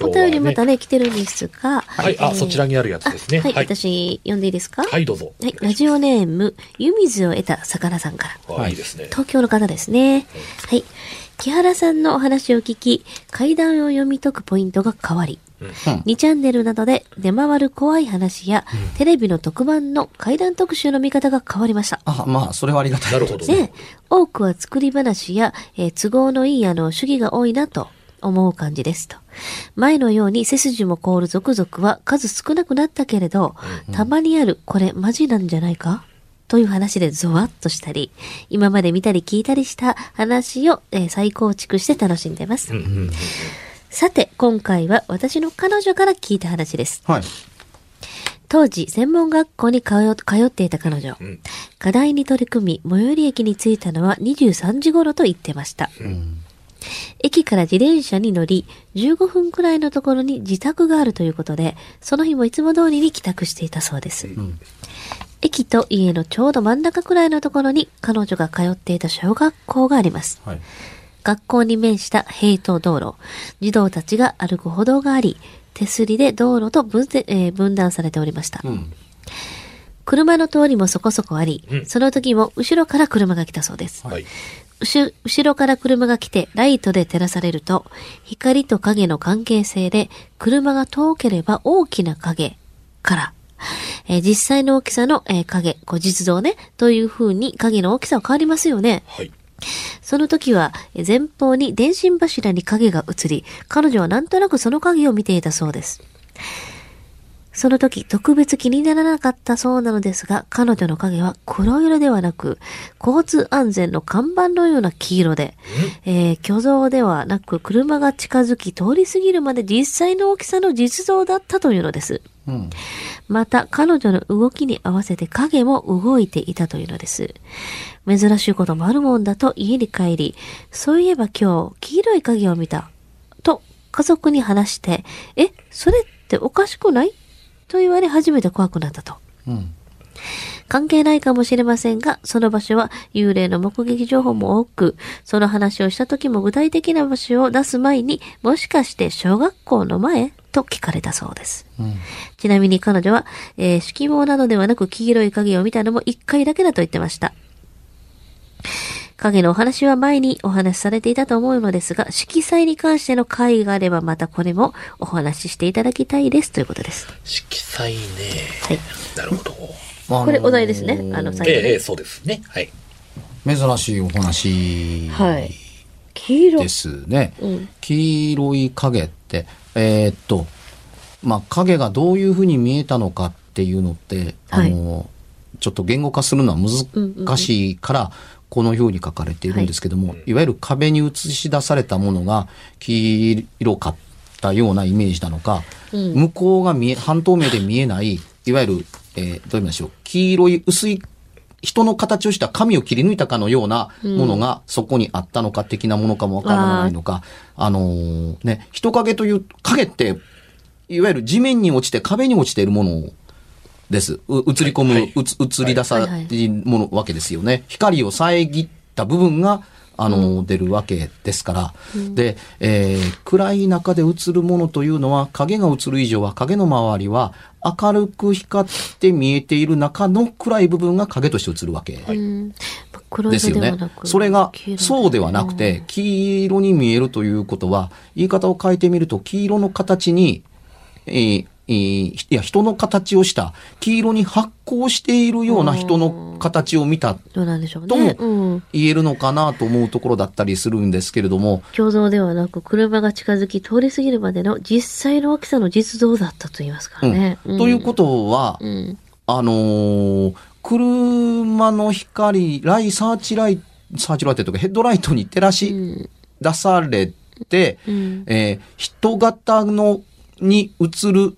お便りまたね、来てるんですが。はい、あ、そちらにあるやつですね。はい、はい、私、読んでいいですか？はい、どうぞ。はい、ラジオネーム、湯水を得た魚さんから。はい、いいですね。東京の方ですね。はい。木原さんのお話を聞き、階段を読み解くポイントが変わり、2チャンネルなどで出回る怖い話や、テレビの特番の階段特集の見方が変わりました。あ、まあ、それはありがたい。なるほどね。で、多くは作り話や、えー都合のいいあの主義が多いなと思う感じですと。前のように背筋も凍る続々は数少なくなったけれど、たまにあるこれマジなんじゃないか？という話でゾワッとしたり、今まで見たり聞いたりした話を、えー再構築して楽しんでます。さて、今回は私の彼女から聞いた話です。はい。当時、専門学校に通通っていた彼女。課題に取り組み、最寄り駅に着いたのは23時頃と言ってました。駅から自転車に乗り、15分くらいのところに自宅があるということで、その日もいつも通りに帰宅していたそうです。駅と家のちょうど真ん中くらいのところに彼女が通っていた小学校があります。はい。学校に面した平等道路、児童たちが歩く歩道があり、手すりで道路と分,、えー分断されておりました。うん。車の通りもそこそこあり、その時も後ろから車が来たそうです。はい。後後ろから車が来てライトで照らされると、光と影の関係性で車が遠ければ大きな影から、えー実際の大きさの、えー影、こう実像ね、という風に影の大きさは変わりますよね。はい。その時はえー前方に電信柱に影が映り、彼女はなんとなくその影を見ていたそうです。その時特別気にならなかったそうなのですが、彼女の影は黒色ではなく、交通安全の看板のような黄色で、え？ー虚像ではなく車が近づき通り過ぎるまで実際の大きさの実像だったというのです。うん。また、彼女の動きに合わせて影も動いていたというのです。珍しいこともあるもんだと家に帰り、そういえば今日、黄色い影を見た。と、家族に話して、え、それっておかしくない？と言われ初めて怖くなったと。うん。関係ないかもしれませんが、その場所は幽霊の目撃情報も多く、その話をした時も具体的な場所を出す前に、もしかして小学校の前と聞かれたそうです。うん。ちなみに彼女は、えー色盲などではなく黄色い影を見たのも一回だけだと言ってました。影のお話は前にお話しされていたと思うのですが、色彩に関しての回があればまたこれもお話ししていただきたいですということです。色彩ね。はい。なるほど。あのーこれお題ですね。あの、最後ねええええ、そうですね。はい。珍しいお話はい。黄色。ですね。うん黄色い影って、えーっと、まあ、影がどういうふうに見えたのかっていうのって、あの、ちょっと言語化するのは難しいから、このように書かれているんですけども、いわゆる壁に映し出されたものが黄色かったようなイメージなのか、向こうが見え、半透明で見えない、いわゆる、えーどう言いましょう、黄色い薄い人の形をした紙を切り抜いたかのようなものがそこにあったのか的なものかもわからないのか、あのーね、人影という、影って、いわゆる地面に落ちて壁に落ちているものです。う映り込む、はい映り出さものわけですよね。光を遮った部分が、あの、出るわけですから。で、えー暗い中で映るものというのは、影が映る以上は影の周りは明るく光って見えている中の暗い部分が影として映るわけ。うん。黒ですよね。それがそうではなくて、黄色に見えるということは、言い方を変えてみると、黄色の形に、えーえーいや、人の形をした、黄色に発光しているような人の形を見たどうなんでしょうとね。もうん。言えるのかなと思うところだったりするんですけれども、共造ではなく、車が近づき通り過ぎるまでの実際の大きさの実像だったと言いますからね。うんということは、うん。あのー車の光、ライ、サーチライト、サーチライトとかヘッドライトに照らしうん。出されて、うん。えー人型の、に映る、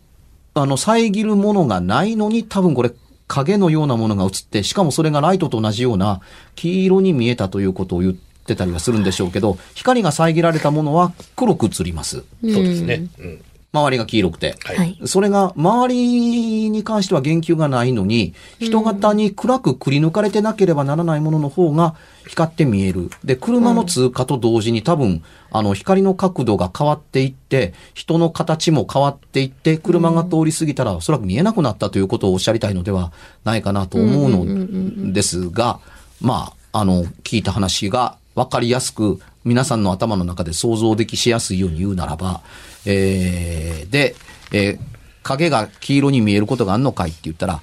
あの、遮るものがないのに、多分これ、影のようなものが映って、しかもそれがライトと同じような黄色に見えたということを言ってたりはするんでしょうけど、光が遮られたものは黒く映ります。そうですね。うん。周りが黄色くて。はい。はい。それが周りに関しては言及がないのに、人型に暗くくり抜かれてなければならないものの方が光って見える。で、車の通過と同時に多分、あの、光の角度が変わっていって、人の形も変わっていって、車が通り過ぎたらおそらく見えなくなったということをおっしゃりたいのではないかなと思うのですが、まあ、あの、聞いた話が分かりやすく、皆さんの頭の中で想像できしやすいように言うならば、えー、で、えー影が黄色に見えることがあるのかいって言ったら、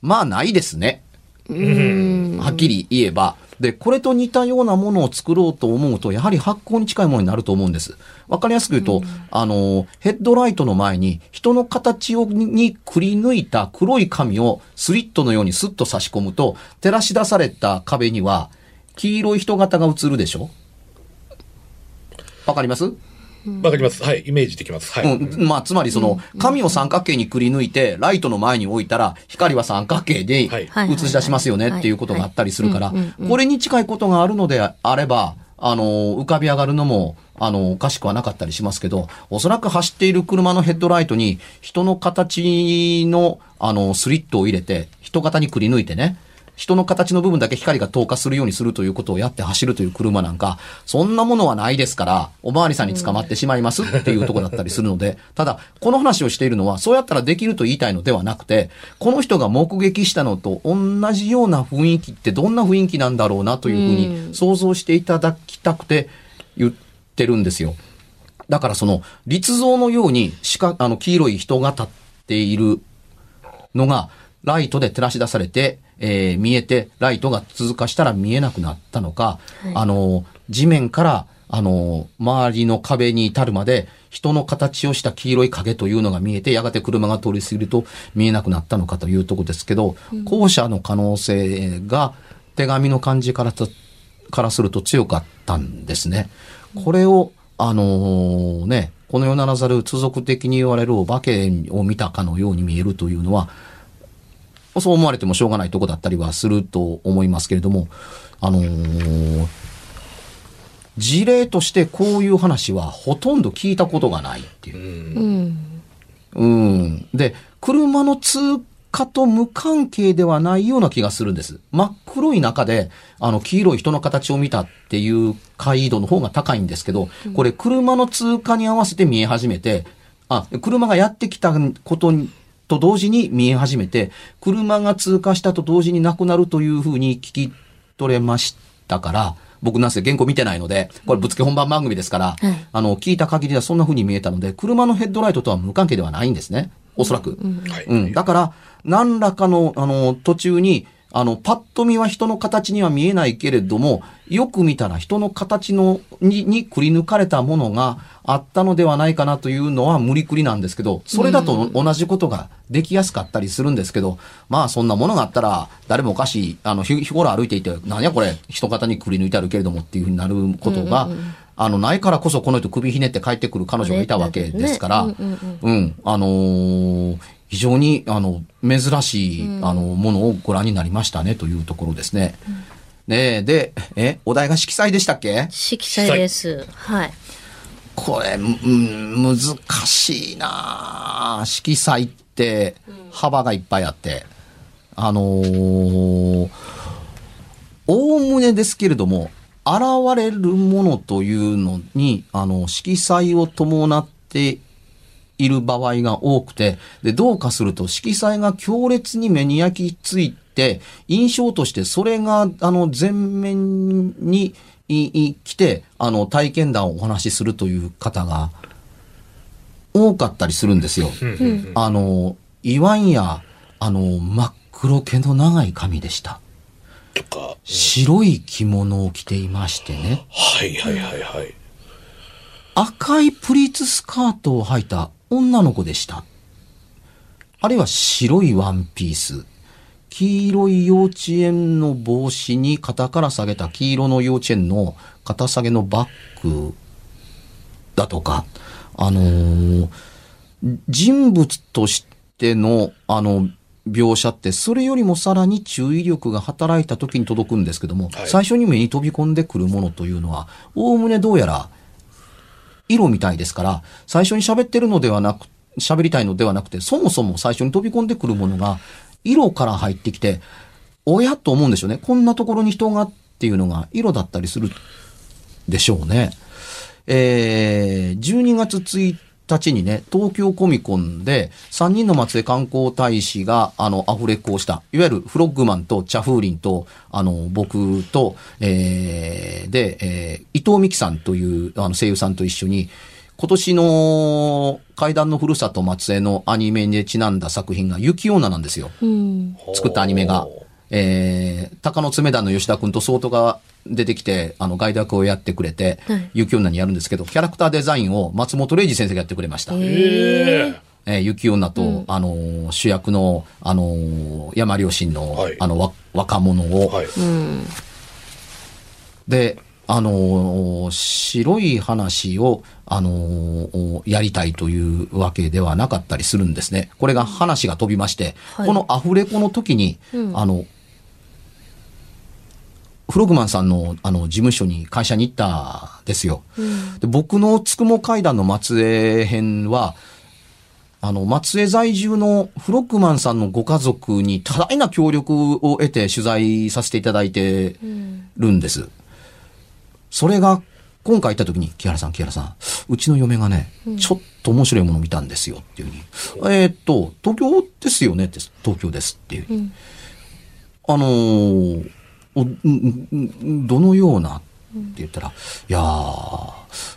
まあないですね。はっきり言えば。で、これと似たようなものを作ろうと思うと、やはり発光に近いものになると思うんです。わかりやすく言うと、あの、ヘッドライトの前に人の形をにくり抜いた黒い紙をスリットのようにスッと差し込むと、照らし出された壁には黄色い人型が映るでしょ？わかります？わかります。はい。イメージできます。はい。うん、まあ、つまりその、紙を三角形にくり抜いて、ライトの前に置いたら、光は三角形で映し出しますよねっていうことがあったりするからこれに近いことがあるのであれば、あの、浮かび上がるのも、あの、おかしくはなかったりしますけど、おそらく走っている車のヘッドライトに、人の形の、あの、スリットを入れて、人型にくり抜いてね、人の形の部分だけ光が透過するようにするということをやって走るという車なんか、そんなものはないですから、おまわりさんに捕まってしまいますっていうところだったりするので、ただ、この話をしているのは、そうやったらできると言いたいのではなくて、この人が目撃したのと同じような雰囲気ってどんな雰囲気なんだろうなというふうに想像していただきたくて言ってるんですよ。だからその、立像のように、しか、あの、黄色い人が立っているのが、ライトで照らし出されて、えー見えて、ライトが通過したら見えなくなったのか、あの、地面から、あの、周りの壁に至るまで、人の形をした黄色い影というのが見えて、やがて車が通り過ぎると見えなくなったのかというところですけど、後者の可能性が、手紙の感じからと、からすると強かったんですね。これを、あのーね、この世ならざる通俗的に言われるお化けを見たかのように見えるというのは、そう思われてもしょうがないとこだったりはすると思いますけれども、あのー事例としてこういう話はほとんど聞いたことがないっていう。うん。ん。で、車の通過と無関係ではないような気がするんです。真っ黒い中で、あの、黄色い人の形を見たっていう解異度の方が高いんですけど、これ車の通過に合わせて見え始めて、あ、車がやってきたことにと同時に見え始めて、車が通過したと同時になくなるというふうに聞き取れましたから、僕なんせ原稿見てないので、これぶつけ本番番組ですから、はいあの、聞いた限りではそんな風に見えたので、車のヘッドライトとは無関係ではないんですね。おそらく。はい。うん。だから、何らかの、あの、途中に、あの、パッと見は人の形には見えないけれども、よく見たら人の形の、に、にくり抜かれたものがあったのではないかなというのは無理くりなんですけど、それだと同じことができやすかったりするんですけど、まあそんなものがあったら、誰もおかしい、あの、日日頃歩いていて、何やこれ、人型にくり抜いてあるけれどもっていうふうになることが、あの、ないからこそこの人首ひねって帰ってくる彼女がいたわけですから、うん。あのー非常に、あの、珍しい、あの、ものをご覧になりましたね、というところですね。ねえ、で、え、お題が色彩でしたっけ？色彩です。はい。これ、うん、難しいなあ色彩って幅がいっぱいあって、あのー、おおむねですけれども、現れるものというのに、あの、色彩を伴っている場合が多くて、で、どうかすると色彩が強烈に目に焼き付いて、印象としてそれが、あの、前面にいい来て、あの、体験談をお話しするという方が多かったりするんですよ。あの、いわんや、あの、真っ黒毛の長い髪でした。とか。白い着物を着ていましてね。はいはいはいはい。赤いプリーツスカートを履いた女の子でした。あるいは白いワンピース。黄色い幼稚園の帽子に肩から下げた黄色の幼稚園の肩下げのバッグだとか、あのー人物としての、あの、描写って、それよりもさらに注意力が働いた時に届くんですけども、はい最初に目に飛び込んでくるものというのは、おおむねどうやら、色みたいですから、最初に喋ってるのではなく、喋りたいのではなくて、そもそも最初に飛び込んでくるものが、色から入ってきて、おやと思うんでしょうね。こんなところに人がっていうのが色だったりするでしょうね。えー、12月1日にね、東京コミコンで3人の松江観光大使が、あの、アフレコをした、いわゆるフロッグマンとチャフーリンと、あの、僕と、えー、で、えー伊藤美希さんという、あの、声優さんと一緒に、今年の階段のふるさと松江のアニメにちなんだ作品が雪女なんですよ。うん。作ったアニメが、えー、鷹の爪団の吉田くんと相当が出てきて、あの、ガイド役をやってくれて、はい雪女にやるんですけど、キャラクターデザインを松本零士先生がやってくれました。へええー雪女と、あのー主役の、あのー山良心の、はいあの、わ若者を、はい。うん。で、あのー白い話を、あのーやりたいというわけではなかったりするんですね。これが話が飛びまして、はいこのアフレコの時に、うんあの、フログマンさんのあの事務所に会社に行ったんですよ。うん。で僕のつくも階段の松江編は、あの、松江在住のフロックマンさんのご家族に多大な協力を得て取材させていただいてうん。るんです。それが、今回行った時に、木原さん、木原さん、うちの嫁がね、ちょっと面白いもの見たんですよっていうふうに。えーっと、東京ですよねって、東京ですっていう。うん。あのーおどのような？って言ったら、いやー、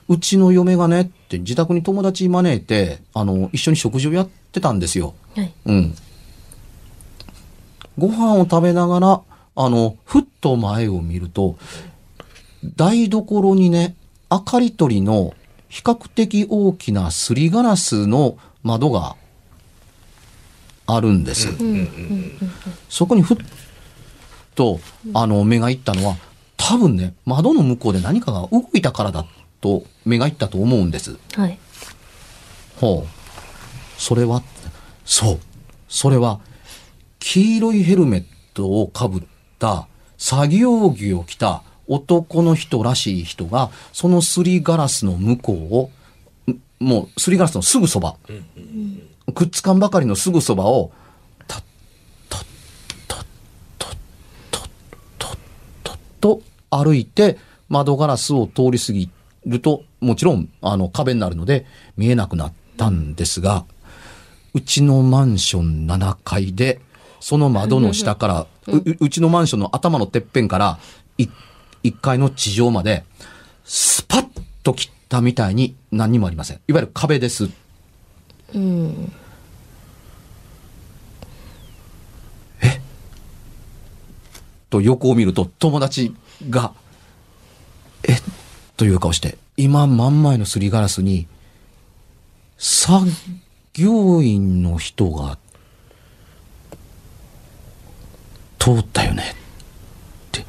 うちの嫁がねって自宅に友達招いて、あの、一緒に食事をやってたんですよ。はい。うん。ご飯を食べながら、あの、ふっと前を見ると、台所にね、明かり取りの比較的大きなすりガラスの窓があるんです。うん。うん。そこにふっと、あの、目がいったのは、多分ね、窓の向こうで何かが動いたからだと、目がいったと思うんです。はい。ほう。それはそう。それは、黄色いヘルメットをかぶった、作業着を着た男の人らしい人が、そのすりガラスの向こうを、んもうすりガラスのすぐそば、くっつかんばかりのすぐそばを、たっ、たっ、たっ、たっ、たっ、たっ、たっと歩いて窓ガラスを通り過ぎると、もちろんあの壁になるので見えなくなったんですが、うちのマンション7階で、その窓の下から、うううちのマンションの頭のてっぺんから、い1階の地上まで、スパッと切ったみたいに何にもありません。いわゆる壁です。うん。と横を見ると友達が、えという顔して、今真ん前のすりガラスに、作業員の人が、通ったよね。って。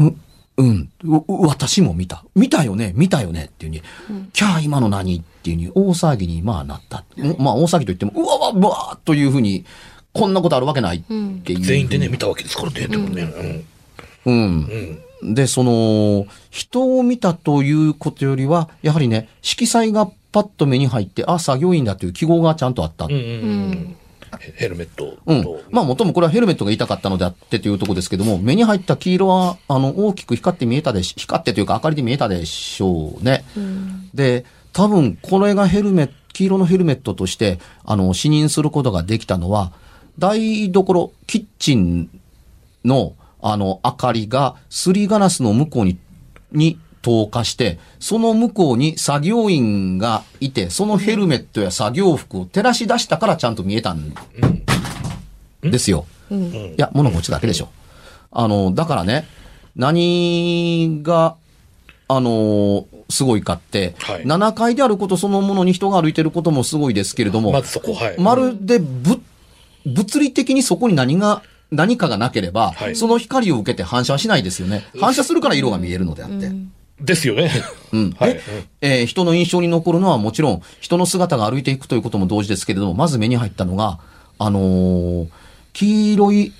う、うん。う私も見た。見たよね見たよねっていうふうに、キャー今の何？っていうに大騒ぎにまあなった。まあ大騒ぎと言っても、うわわうわというふうに、こんなことあるわけないっていう。全員でね、見たわけですからね、でもね。うん。うん。うん。で、その、人を見たということよりは、やはりね、色彩がパッと目に入って、あ、作業員だという記号がちゃんとあった。うんうんうんヘヘルメットと。うん。まあ、もともこれはヘルメットが痛かったのであってというところですけども、目に入った黄色は、あの、大きく光って見えたでし、光ってというか明かりで見えたでしょうね。で、多分、これがヘルメット、黄色のヘルメットとして、あの、視認することができたのは、台所、キッチンの、あの、明かりが、すりガラスの向こうに、に、投下して、その向こうに作業員がいて、そのヘルメットや作業服を照らし出したからちゃんと見えたんですよ。いや、物持ちだけでしょ。あの、だからね、何が、あの、すごいかって、はい7階であることそのものに人が歩いてることもすごいですけれども、まずそこ、はい。まるでぶ、物理的にそこに何が、何かがなければ、はいその光を受けて反射はしないですよね。反射するから色が見えるのであって。ですよね。うん。はいで、えー人の印象に残るのはもちろん、人の姿が歩いていくということも同時ですけれども、まず目に入ったのが、あのー黄色い、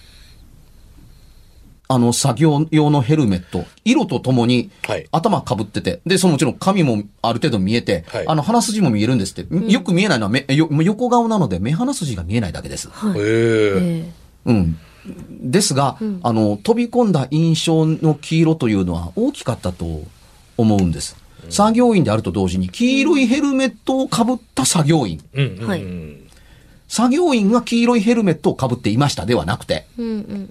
あの、作業用のヘルメット、色とともにはい、頭かぶってて、で、そのもちろん髪もある程度見えて、はいあの、鼻筋も見えるんですって。よく見えないのは目、よ横顔なので目鼻筋が見えないだけです。はい。へえ。えうん。ですが、あの、飛び込んだ印象の黄色というのは大きかったと思うんです。作業員であると同時に、黄色いヘルメットをかぶった作業員。うんうんうん。はい作業員が黄色いヘルメットをかぶっていましたではなくて、えうん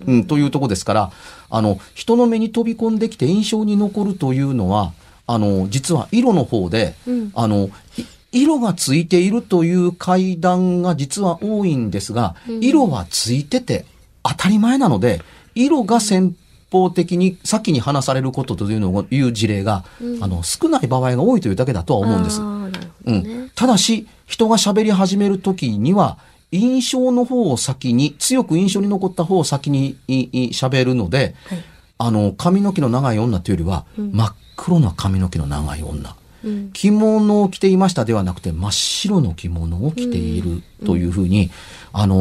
うん。うん、というとこですから、あの、人の目に飛び込んできて印象に残るというのは、あの、実は色の方で、うん。あの、い色がついているという階段が実は多いんですが、色はついてて当たり前なので、色が先方的に先に話されることというのをいう事例が、あの、少ない場合が多いというだけだとは思うんです。うん。ね。ただし、人が喋り始めるときには、印象の方を先に、強く印象に残った方を先にいい喋るので、はい。あの、髪の毛の長い女というよりは、真っ黒な髪の毛の長い女。うん。着物を着ていましたではなくて、真っ白の着物を着ているというふうに、あの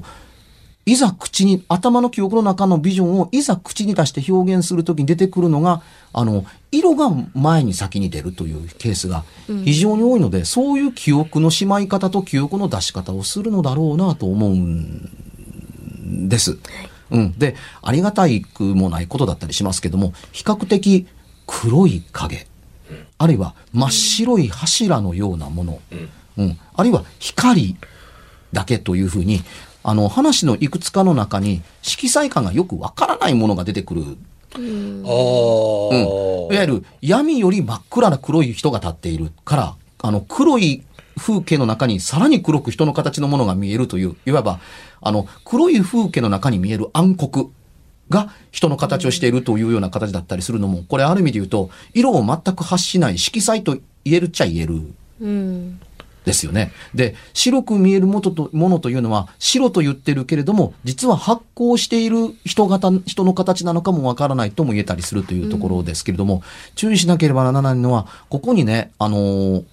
ーいざ口に、頭の記憶の中のビジョンをいざ口に出して表現するときに出てくるのが、あの、色が前に先に出るというケースが非常に多いので、そういう記憶のしまい方と記憶の出し方をするのだろうなと思うんです。うん。で、ありがたいくもないことだったりしますけども、比較的黒い影、あるいは真っ白い柱のようなもの、うん。あるいは光だけというふうに、あの、話のいくつかの中に色彩感がよくわからないものが出てくる。ああ、いわゆる闇より真っ暗な黒い人が立っている。から、あの、黒い風景の中にさらに黒く人の形のものが見えるという、いわば、あの、黒い風景の中に見える暗黒が人の形をしているというような形だったりするのも、これある意味で言うと、色を全く発しない色彩と言えるっちゃ言える。うんですよね。で、白く見えるもとものというのは、白と言ってるけれども、実は発光している人型、人の形なのかもわからないとも言えたりするというところですけれども、注意しなければならないのは、ここにね、あのー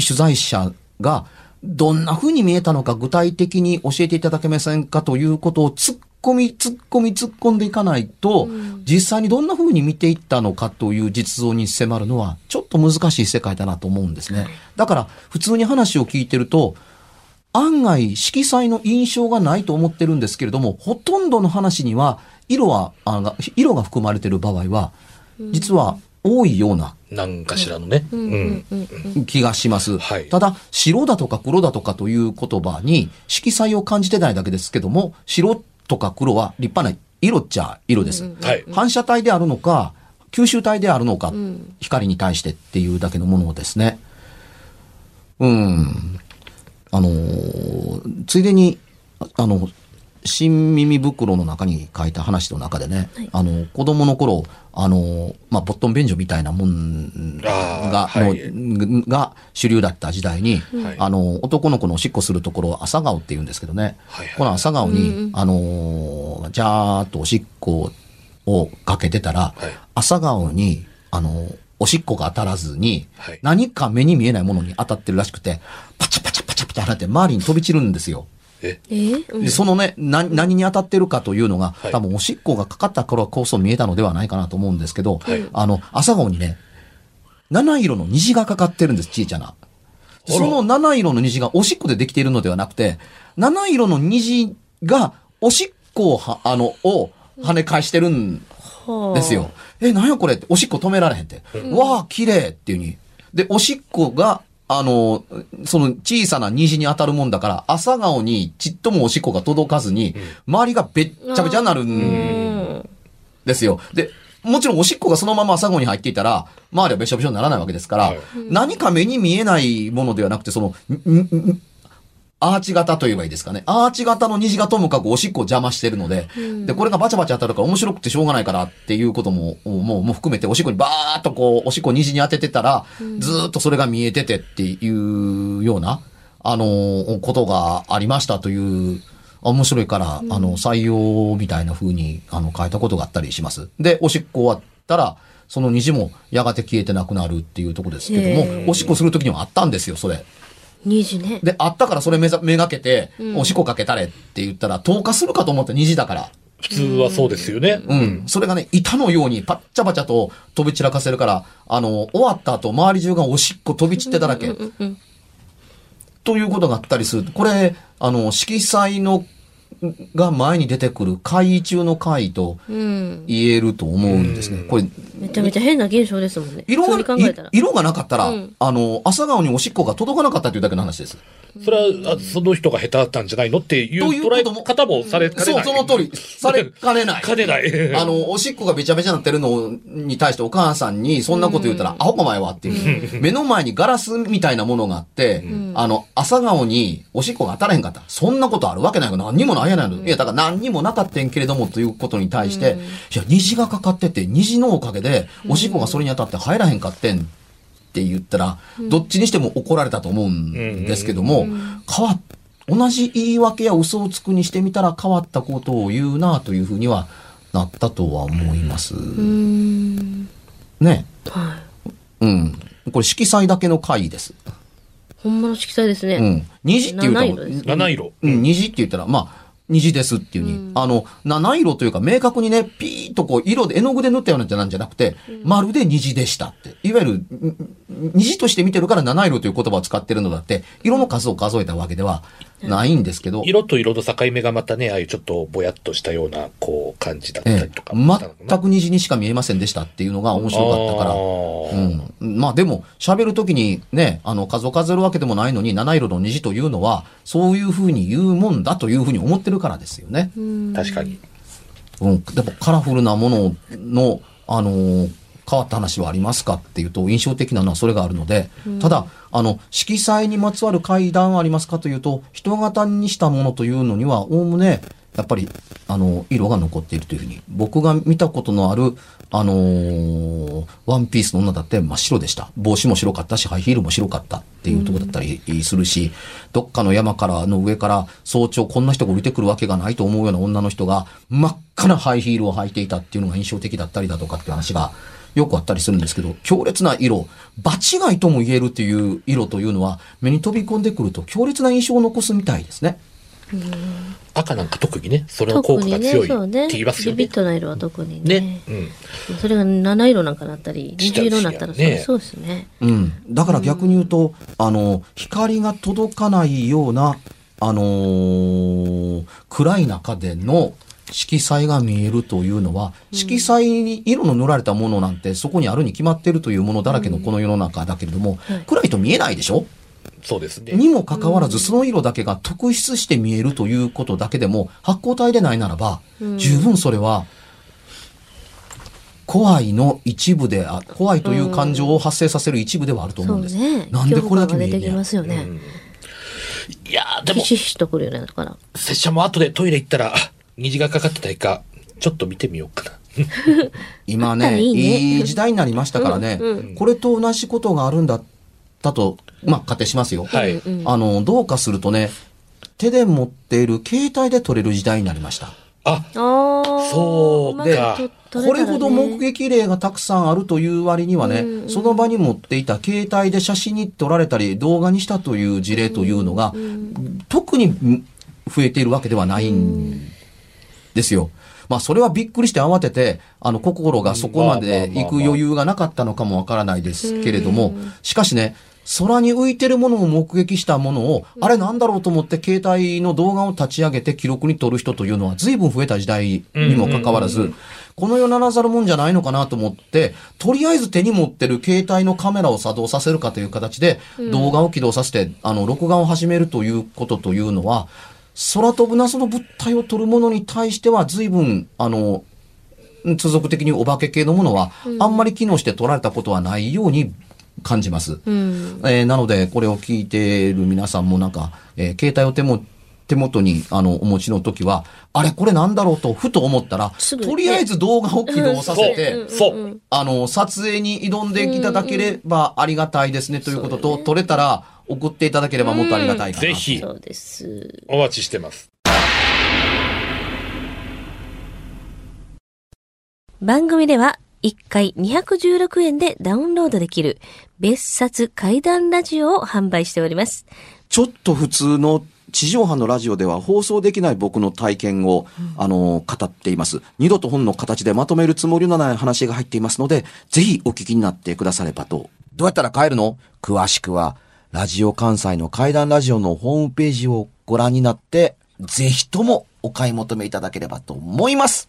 取材者がどんな風に見えたのか具体的に教えていただけませんかということを突っ込み、突っ込み、突っ込んでいかないと、実際にどんな風に見ていったのかという実像に迫るのは、ちょっと難しい世界だなと思うんですね。だから、普通に話を聞いてると、案外色彩の印象がないと思ってるんですけれども、ほとんどの話には、色は、あが色が含まれている場合は、実は多いようななんかしらのね。ううんん。うんうん気がします。はいただ、白だとか黒だとかという言葉に色彩を感じてないだけですけども、白とか黒は立派な色っちゃ色です。はい。反射体であるのか、吸収体であるのか、ん光に対してっていうだけのものですね。うん。あのーついでに、ああの、新耳袋の中に書いた話の中でね、あの、子供の頃、あの、まあ、ボットン便所みたいなもんが、はい。のが主流だった時代に、はい。あの、男の子のおしっこするところを朝顔って言うんですけどね、はいはい。この朝顔に、あのー、じゃーっとおしっこをかけてたら、はい。朝顔に、あのーおしっこが当たらずに、はい。何か目に見えないものに当たってるらしくて、パチャパチャパチャパチャなって周りに飛び散るんですよ。え？え？そのね、な、何に当たってるかというのが、はい多分おしっこがかかった頃こそ見えたのではないかなと思うんですけど、はいあの、朝顔にね、七色の虹がかかってるんです、小さな。らその七色の虹がおしっこでできているのではなくて、七色の虹がおしっこをは、あの、を跳ね返してるんはあですよ。え、なんやこれって、おしっこ止められへんって。わあ、綺麗っていうに。で、おしっこが、あの、その小さな虹に当たるもんだから、朝顔にちっともおしっこが届かずに、周りがべっちゃべちゃになるんですよ。で、もちろんおしっこがそのまま朝顔に入っていたら、周りはべしょべしょにならないわけですから、はい。何か目に見えないものではなくて、その、アーチ型と言えばいいですかね。アーチ型の虹がともかくおしっこを邪魔してるので、で、これがバチャバチャ当たるから面白くてしょうがないからっていうことも、もう、もう含めておしっこにバーっとこう、おしっこを虹に当ててたら、ずーっとそれが見えててっていうような、あのーことがありましたという、あ面白いから、あの、採用みたいな風に、あの、変えたことがあったりします。で、おしっこ終わったら、その虹もやがて消えてなくなるっていうところですけどへも、ーおしっこするときにはあったんですよ、それ。虹ね。で、あったからそれめざめがけて、おしっこかけたれって言ったら、投下するかと思った虹だから。普通はそうですよね。うん。それがね、板のようにパッチャパチャと飛び散らかせるから、あの、終わった後、周り中がおしっこ飛び散ってだらけ。ということがあったりする。これ、あの、色彩の、が前に出てくる怪異中の怪異とうん。言えると思うんですね。これ、めちゃめちゃ変な現象ですもんね。色が。色がなかったら、うんあの、朝顔におしっこが届かなかったというだけの話です。それは、あその人が下手だったんじゃないのっていうという捉えことも方もされかねそう、ない。その通り。されかねない。かねない。あの、おしっこがべちゃべちゃになってるのに対してお母さんにそんなこと言ったら、アホか前はっていう。目の前にガラスみたいなものがあって、あの、朝顔におしっこが当たらへんかった。そんなことあるわけないから何にもないやないの。いや、だから何にもなかったんけれどもということに対して、いや、虹がかかってて、虹のおかげで、おしっこがそれに当たって入らへんかってんって言ったら、どっちにしても怒られたと思うんですけども、変わっ同じ言い訳や嘘をつくにしてみたら変わったことを言うなというふうにはなったとは思います。うん。ね。はい。うん。これ色彩だけの回です。ほんまの色彩ですね。うん。虹って言うと七色。うん、虹って言ったら、まあ、虹ですっていうに、あの、七色というか明確にね、ピーッとこう、色で、絵の具で塗ったようなじゃなんじゃなくて、まるで虹でしたって。いわゆる、ん虹として見てるから七色という言葉を使ってるのだって、色の数を数えたわけではないんですけど、色と色の境目がまたね、ああいうちょっとぼやっとしたような、こう、感じだったえりとかえ、な。全く虹にしか見えませんでしたっていうのが面白かったから、うん。まあでも、喋るときにね、あの、数を数えるわけでもないのに、七色の虹というのは、そういうふうに言うもんだというふうに思ってるからですよね。確かに。うん。でも、カラフルなものの、あのー変わった話はありますかっていうと、印象的なのはそれがあるので、ただ、あの、色彩にまつわる階段ありますかというと、人型にしたものというのには、おおむね、やっぱり、あの、色が残っているというふうに。僕が見たことのある、あのーワンピースの女だって真っ白でした。帽子も白かったし、ハイヒールも白かったっていうところだったりするし、どっかの山からの上から早朝こんな人が降りてくるわけがないと思うような女の人が真っ赤なハイヒールを履いていたっていうのが印象的だったりだとかっていう話がよくあったりするんですけど、強烈な色、場違いとも言えるっていう色というのは目に飛び込んでくると強烈な印象を残すみたいですね。赤なんか特にね、それの効特にね、果が強い。って言いますよねビビッ。とな色は特にね。ね。うん。それが七色なんかなったり、虹色になったら、そうですね。うん。だから逆に言うと、あの、光が届かないような、あのー暗い中での色彩が見えるというのは、色彩に色の塗られたものなんてそこにあるに決まってるというものだらけのこの世の中だけれども、はい暗いと見えないでしょ？そうですね。にもかかわらず、その色だけが特筆して見えるということだけでも、発光体でないならば、十分それは、怖いの一部であ、怖いという感情を発生させる一部ではあると思そううんです。ね。なんでこれだけ見えんねやますよね。いやーでもひ、しひしとくるようになるから。拙者も後でトイレ行ったら、あ虹がかかってたいか、ちょっと見てみようかな。今ね、いいねいい時代になりましたからね、これと同じことがあるんだったと、まあ、仮定しますよ。はい。あの、どうかするとね、手で持っている携帯で撮れる時代になりました。あ、ああ。そうかまだと取れたらねこれほど目撃例がたくさんあるという割にはね、その場に持っていた携帯で写真に撮られたり動画にしたという事例というのが、特にん増えているわけではないんですよ。まあそれはびっくりして慌てて、あの心がそこまで行く余裕がなかったのかもわからないですけれども、しかしね、空に浮いてるものを目撃したものを、あれなんだろうと思って携帯の動画を立ち上げて記録に撮る人というのは随分増えた時代にもかかわらず、この世ならざるもんじゃないのかなと思って、とりあえず手に持ってる携帯のカメラを作動させるかという形で、動画を起動させて、あの、録画を始めるということというのは、空飛ぶ謎の物体を撮るものに対しては随分、あの、通俗的にお化け系のものは、あんまり機能して撮られたことはないように感じます。うん。えーなので、これを聞いている皆さんもなんか、えー携帯を手も、手元に、あの、お持ちの時は、あれ、これなんだろうと、ふと思ったら、とりあえず動画を起動させて、そう。あの、撮影に挑んでいただければありがたいですねということと、撮れたら送っていただければもっとありがたいかな。ぜひそうです。お待ちしてます。番組では1回216円でダウンロードできる別冊怪談ラジオを販売しております。ちょっと普通の地上波のラジオでは放送できない僕の体験を、あの、語っています。二度と本の形でまとめるつもりのない話が入っていますので、ぜひお聞きになってくださればと。どうやったら帰るの？詳しくは、ラジオ関西の怪談ラジオのホームページをご覧になって、ぜひともお買い求めいただければと思います。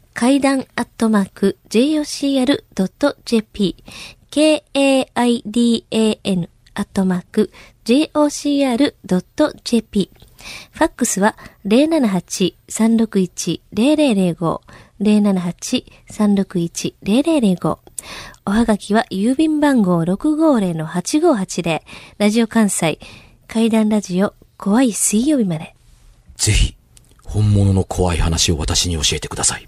階段アットマーク jocr.jp k-a-i-d-a-n アットマーク jocr.jp ファックスは078-361-0005 078-361-0005おはがきは郵便番号650-8580ラジオ関西階段ラジオ怖い水曜日まで。ぜひ、本物の怖い話を私に教えてください。